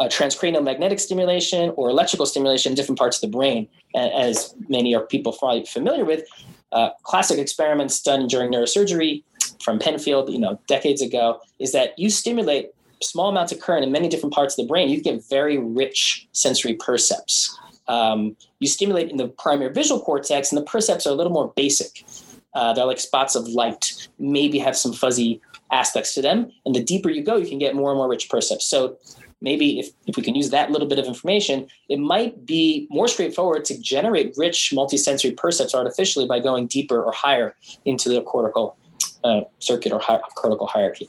a transcranial magnetic stimulation or electrical stimulation in different parts of the brain, as many are people probably familiar with. Uh, classic experiments done during neurosurgery from Penfield, you know, decades ago, is that you stimulate small amounts of current in many different parts of the brain, you get very rich sensory percepts. Um, you stimulate in the primary visual cortex, and the percepts are a little more basic. Uh, they're like spots of light, maybe have some fuzzy aspects to them. And the deeper you go, you can get more and more rich percepts. So maybe if, if we can use that little bit of information, it might be more straightforward to generate rich multisensory percepts artificially by going deeper or higher into the cortical uh, circuit or hi- cortical hierarchy.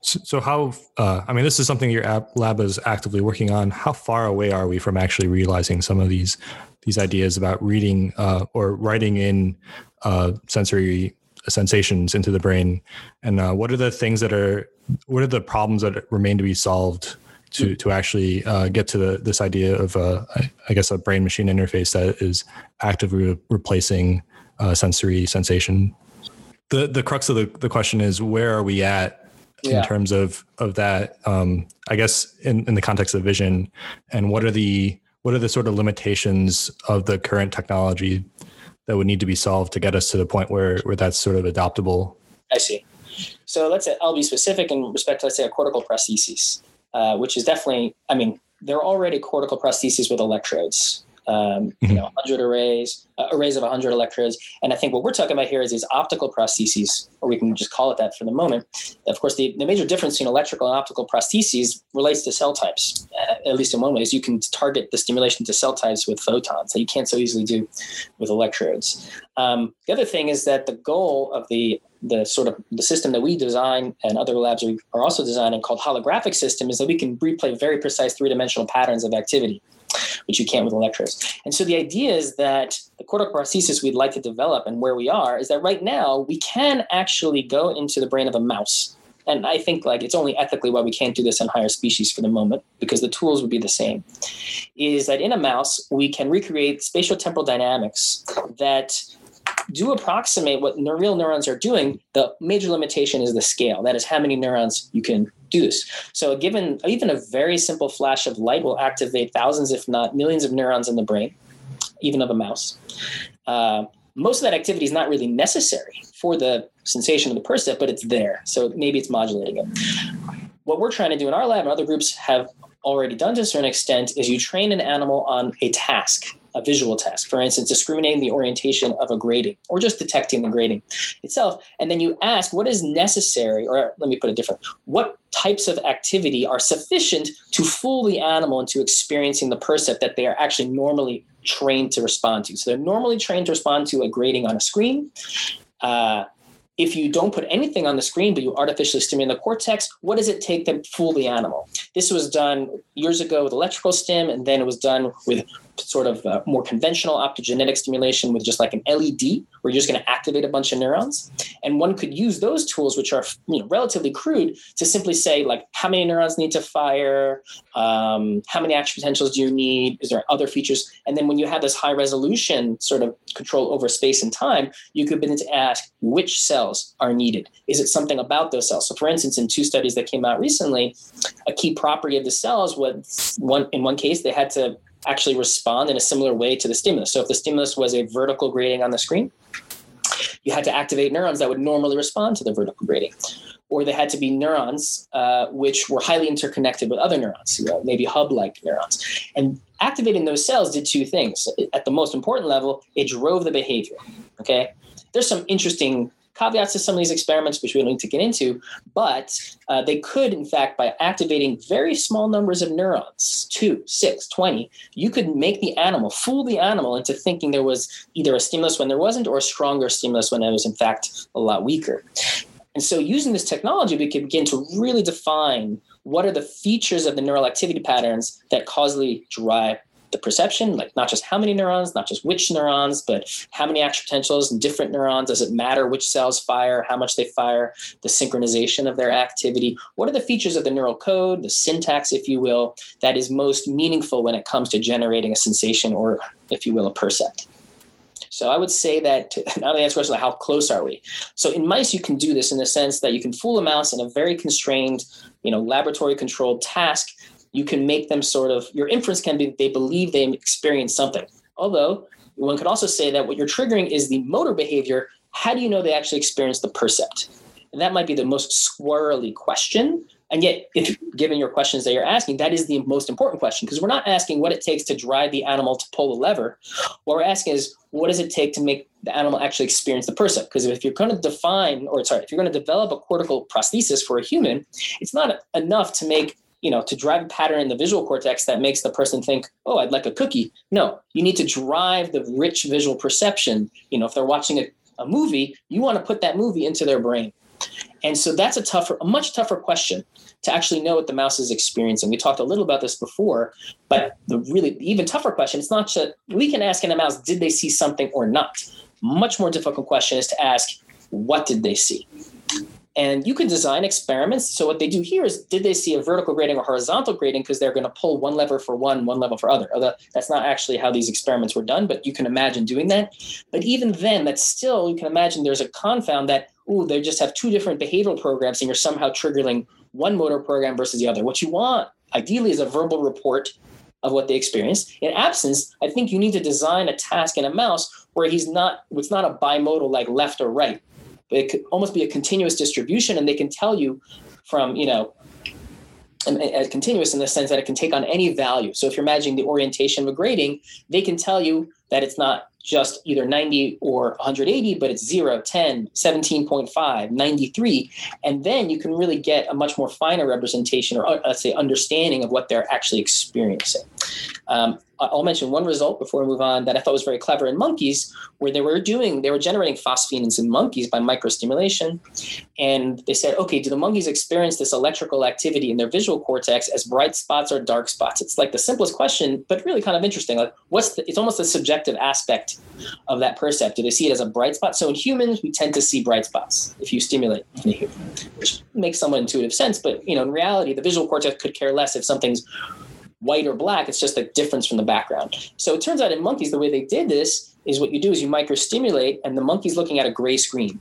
So, so how? Uh, I mean, this is something your lab is actively working on. How far away are we from actually realizing some of these these ideas about reading uh, or writing in uh, sensory sensations into the brain? And uh, what are the things that are? What are the problems that remain to be solved to to actually uh, get to the, this idea of a, I guess a brain machine interface that is actively replacing uh, sensory sensation. The the crux of the, the question is where are we at yeah. in terms of of that? Um, I guess in, in the context of vision, and what are the what are the sort of limitations of the current technology that would need to be solved to get us to the point where where that's sort of adoptable? I see. So let's say I'll be specific in respect to let's say a cortical prosthesis uh, which is definitely, I mean, there are already cortical prostheses with electrodes. Um, mm-hmm. You know, 100 arrays, uh, arrays of 100 electrodes. And I think what we're talking about here is these optical prostheses, or we can just call it that for the moment. Of course, the, the major difference between electrical and optical prostheses relates to cell types, uh, at least in one way, is you can target the stimulation to cell types with photons that you can't so easily do with electrodes. Um, the other thing is that the goal of the the sort of the system that we design and other labs are also designing called holographic system is that we can replay very precise three-dimensional patterns of activity which you can't with electrodes. And so the idea is that the cortical prosthesis we'd like to develop and where we are is that right now we can actually go into the brain of a mouse. And I think like it's only ethically why we can't do this in higher species for the moment because the tools would be the same. Is that in a mouse we can recreate spatial temporal dynamics that do approximate what real neurons are doing. The major limitation is the scale. That is how many neurons you can do this. So, given even a very simple flash of light will activate thousands, if not millions, of neurons in the brain, even of a mouse. Uh, most of that activity is not really necessary for the sensation of the percept, but it's there. So maybe it's modulating it. What we're trying to do in our lab and other groups have already done to a certain extent is you train an animal on a task a visual task, for instance, discriminating the orientation of a grating or just detecting the grating itself. And then you ask what is necessary, or let me put it different, what types of activity are sufficient to fool the animal into experiencing the percept that they are actually normally trained to respond to. So they're normally trained to respond to a grating on a screen. Uh, if you don't put anything on the screen, but you artificially stimulate the cortex, what does it take to fool the animal? This was done years ago with electrical stim, and then it was done with sort of uh, more conventional optogenetic stimulation with just like an LED, where you're just going to activate a bunch of neurons. And one could use those tools, which are you know, relatively crude, to simply say like how many neurons need to fire, um, how many action potentials do you need, is there other features? And then when you have this high resolution sort of control over space and time, you could begin to ask which cells are needed. Is it something about those cells? So for instance, in two studies that came out recently, a key property of the cells was one in one case they had to actually respond in a similar way to the stimulus. So if the stimulus was a vertical grating on the screen, you had to activate neurons that would normally respond to the vertical grating. Or they had to be neurons uh, which were highly interconnected with other neurons, you know, maybe hub like neurons. And activating those cells did two things. At the most important level, it drove the behavior. Okay. There's some interesting caveats to some of these experiments, which we don't need to get into, but uh, they could, in fact, by activating very small numbers of neurons, two, six, 20, you could make the animal, fool the animal into thinking there was either a stimulus when there wasn't or a stronger stimulus when it was, in fact, a lot weaker. And so, using this technology, we can begin to really define what are the features of the neural activity patterns that causally drive the perception, like not just how many neurons, not just which neurons, but how many action potentials and different neurons. Does it matter which cells fire, how much they fire, the synchronization of their activity? What are the features of the neural code, the syntax, if you will, that is most meaningful when it comes to generating a sensation or, if you will, a percept? So I would say that now the answer is how close are we? So in mice, you can do this in the sense that you can fool a mouse in a very constrained, you know, laboratory controlled task you can make them sort of your inference can be they believe they experience something. Although one could also say that what you're triggering is the motor behavior. How do you know they actually experience the percept? And that might be the most squirrely question. And yet, if given your questions that you're asking, that is the most important question because we're not asking what it takes to drive the animal to pull the lever. What we're asking is what does it take to make the animal actually experience the percept? Because if you're going to define, or sorry, if you're going to develop a cortical prosthesis for a human, it's not enough to make you know, to drive a pattern in the visual cortex that makes the person think, oh, I'd like a cookie. No, you need to drive the rich visual perception. You know, if they're watching a, a movie, you want to put that movie into their brain. And so that's a tougher, a much tougher question to actually know what the mouse is experiencing. We talked a little about this before, but the really even tougher question, it's not just we can ask in a mouse, did they see something or not? Much more difficult question is to ask, what did they see? And you can design experiments. So what they do here is, did they see a vertical grating or horizontal grating? Because they're going to pull one lever for one, one level for other. That's not actually how these experiments were done, but you can imagine doing that. But even then, that's still you can imagine there's a confound that oh, they just have two different behavioral programs, and you're somehow triggering one motor program versus the other. What you want ideally is a verbal report of what they experienced. In absence, I think you need to design a task in a mouse where he's not, it's not a bimodal like left or right it could almost be a continuous distribution, and they can tell you from you know a continuous in the sense that it can take on any value. So if you're imagining the orientation of a grating, they can tell you that it's not just either 90 or 180, but it's 0, 10, 17.5, 93. And then you can really get a much more finer representation or uh, let's say understanding of what they're actually experiencing. Um, I'll mention one result before we move on that I thought was very clever in monkeys, where they were doing, they were generating phosphenes in monkeys by microstimulation. And they said, okay, do the monkeys experience this electrical activity in their visual cortex as bright spots or dark spots? It's like the simplest question, but really kind of interesting. Like, what's the, it's almost a subjective aspect of that percept. Do they see it as a bright spot? So in humans, we tend to see bright spots if you stimulate which makes somewhat intuitive sense. But, you know, in reality, the visual cortex could care less if something's white or black. It's just a difference from the background. So it turns out in monkeys, the way they did this is what you do is you microstimulate, and the monkey's looking at a gray screen.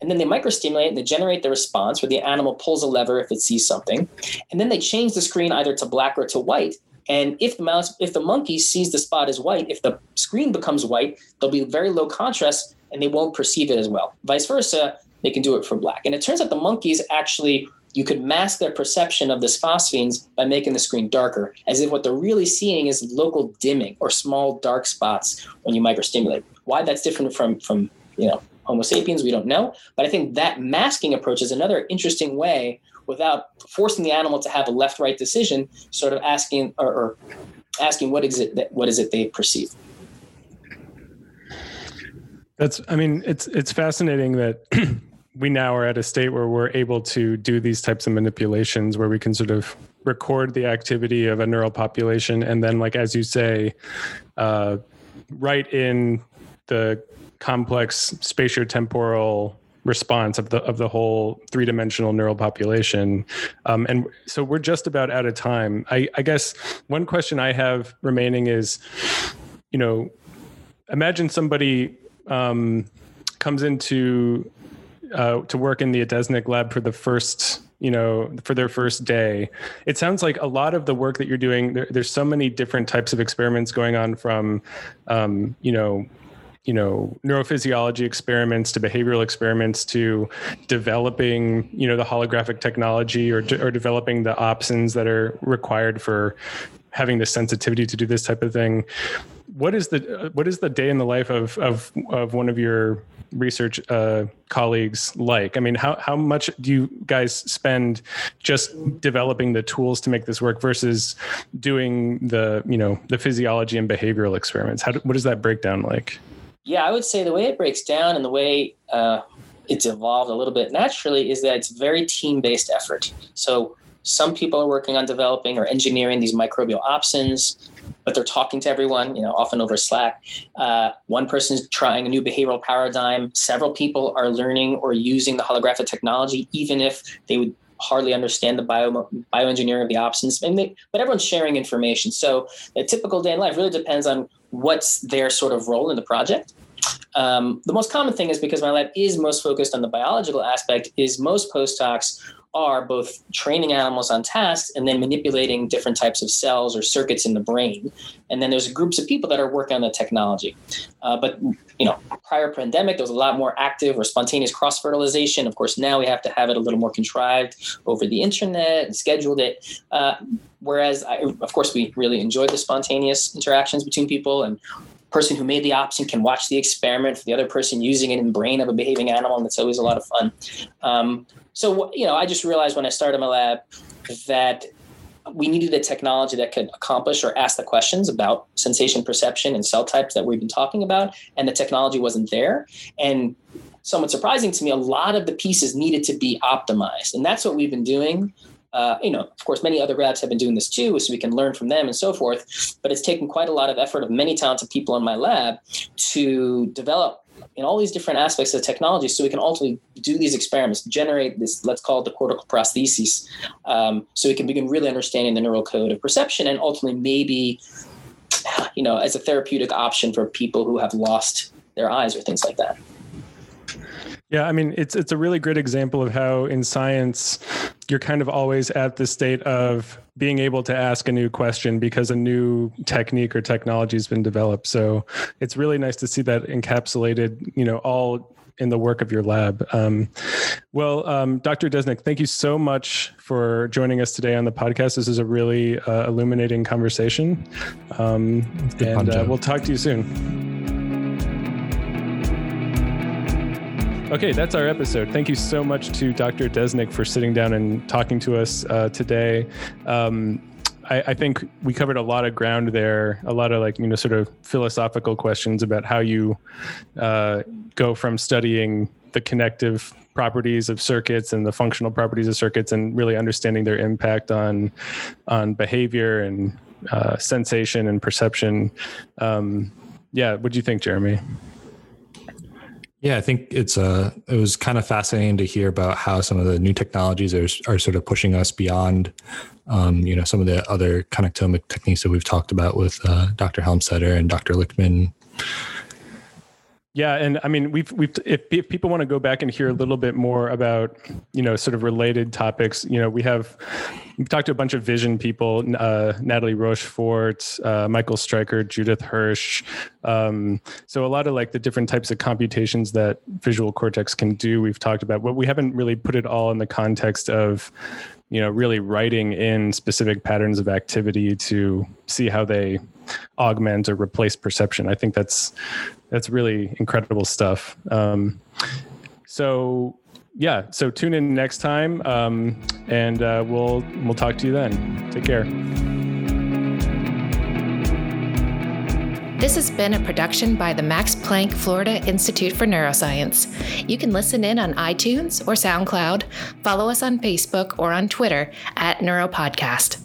And then they microstimulate and they generate the response where the animal pulls a lever if it sees something. And then they change the screen either to black or to white. And if the mouse, if the monkey sees the spot as white, if the screen becomes white, there'll be very low contrast and they won't perceive it as well. Vice versa, they can do it for black. And it turns out the monkeys actually you could mask their perception of this phosphenes by making the screen darker, as if what they're really seeing is local dimming or small dark spots when you microstimulate. Why that's different from from you know Homo sapiens, we don't know. But I think that masking approach is another interesting way without forcing the animal to have a left-right decision, sort of asking or, or asking what is it that what is it they perceive. That's I mean, it's it's fascinating that we now are at a state where we're able to do these types of manipulations where we can sort of record the activity of a neural population and then like as you say uh, write in the complex spatiotemporal response of the of the whole three dimensional neural population. Um, and so we're just about out of time. I, I guess one question I have remaining is, you know, imagine somebody um, comes into uh, to work in the Adesnik lab for the first you know for their first day. It sounds like a lot of the work that you're doing there, there's so many different types of experiments going on from um, you know you know neurophysiology experiments to behavioral experiments to developing you know the holographic technology or, or developing the opsins that are required for having the sensitivity to do this type of thing what is the what is the day in the life of of of one of your research uh, colleagues like? I mean, how how much do you guys spend just developing the tools to make this work versus doing the you know the physiology and behavioral experiments? How what does that breakdown like? Yeah, I would say the way it breaks down and the way uh, it's evolved a little bit naturally is that it's very team based effort. So some people are working on developing or engineering these microbial opsins but they're talking to everyone, you know, often over Slack. Uh, one person is trying a new behavioral paradigm. Several people are learning or using the holographic technology, even if they would hardly understand the bio, bioengineering of the opsins. And they, but everyone's sharing information. So a typical day in life really depends on what's their sort of role in the project. Um, the most common thing is because my lab is most focused on the biological aspect is most postdocs are both training animals on tasks and then manipulating different types of cells or circuits in the brain. And then there's groups of people that are working on the technology. Uh, but you know, prior pandemic, there was a lot more active or spontaneous cross fertilization. Of course, now we have to have it a little more contrived over the internet and scheduled it. Uh, whereas, I, of course, we really enjoyed the spontaneous interactions between people and person who made the opsin can watch the experiment for the other person using it in the brain of a behaving animal, and it's always a lot of fun. Um, so, you know, I just realized when I started my lab that we needed a technology that could accomplish or ask the questions about sensation perception and cell types that we've been talking about, and the technology wasn't there. And somewhat surprising to me, a lot of the pieces needed to be optimized. And that's what we've been doing. Uh, you know, of course, many other labs have been doing this too, so we can learn from them and so forth. But it's taken quite a lot of effort of many talented people in my lab to develop in all these different aspects of technology so we can ultimately do these experiments generate this let's call it the cortical prosthesis um, so we can begin really understanding the neural code of perception and ultimately maybe you know as a therapeutic option for people who have lost their eyes or things like that yeah, I mean, it's it's a really great example of how in science you're kind of always at the state of being able to ask a new question because a new technique or technology has been developed. So it's really nice to see that encapsulated, you know, all in the work of your lab. Um, well, um, Dr. Adesnik, thank you so much for joining us today on the podcast. This is a really uh, illuminating conversation. Um, and uh, we'll talk to you soon. Okay, that's our episode. Thank you so much to Dr. Adesnik for sitting down and talking to us uh, today. Um, I, I, think we covered a lot of ground there, a lot of like, you know, sort of philosophical questions about how you uh, go from studying the connective properties of circuits and the functional properties of circuits and really understanding their impact on on behavior and uh, sensation and perception. Um, yeah, what do you think, Jeremy? Yeah, I think it's uh it was kind of fascinating to hear about how some of the new technologies are are sort of pushing us beyond um, you know some of the other connectomic techniques that we've talked about with uh, Dr. Helmstaedter and Dr. Lichtman. Yeah, and I mean, we've we've if, if, people want to go back and hear a little bit more about you know sort of related topics, you know, we have we've talked to a bunch of vision people, uh, Nathalie Rochefort, uh, Michael Stryker, Judith Hirsch. Um, so a lot of like the different types of computations that visual cortex can do, we've talked about, but we haven't really put it all in the context of you know really writing in specific patterns of activity to see how they augment or replace perception. I think that's that's really incredible stuff. Um, so yeah, so tune in next time, um, and uh, we'll we'll talk to you then. Take care. This has been a production by the Max Planck Florida Institute for Neuroscience. You can listen in on iTunes or SoundCloud, follow us on Facebook or on Twitter at Neuropodcast.